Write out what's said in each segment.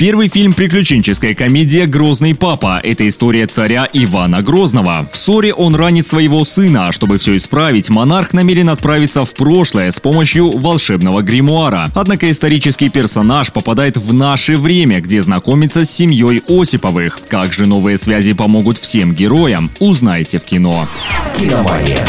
Первый фильм приключенческая комедия «Грозный папа». Это история царя Ивана Грозного. В ссоре он ранит своего сына, а чтобы все исправить, монарх намерен отправиться в прошлое с помощью волшебного гримуара. Однако исторический персонаж попадает в наше время, где знакомится с семьей Осиповых. Как же новые связи помогут всем героям, узнаете в кино. «Киномания».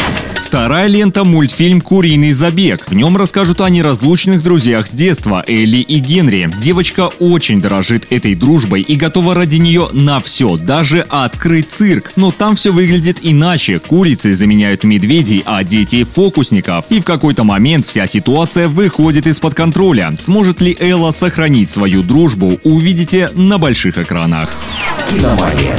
Вторая лента – мультфильм «Куриный забег». В нем расскажут о неразлучных друзьях с детства Элли и Генри. Девочка очень дорожит этой дружбой и готова ради нее на все, даже открыть цирк. Но там все выглядит иначе. Курицы заменяют медведей, а дети – фокусников. И в какой-то момент вся ситуация выходит из-под контроля. Сможет ли Элла сохранить свою дружбу, увидите на больших экранах. «Киномания».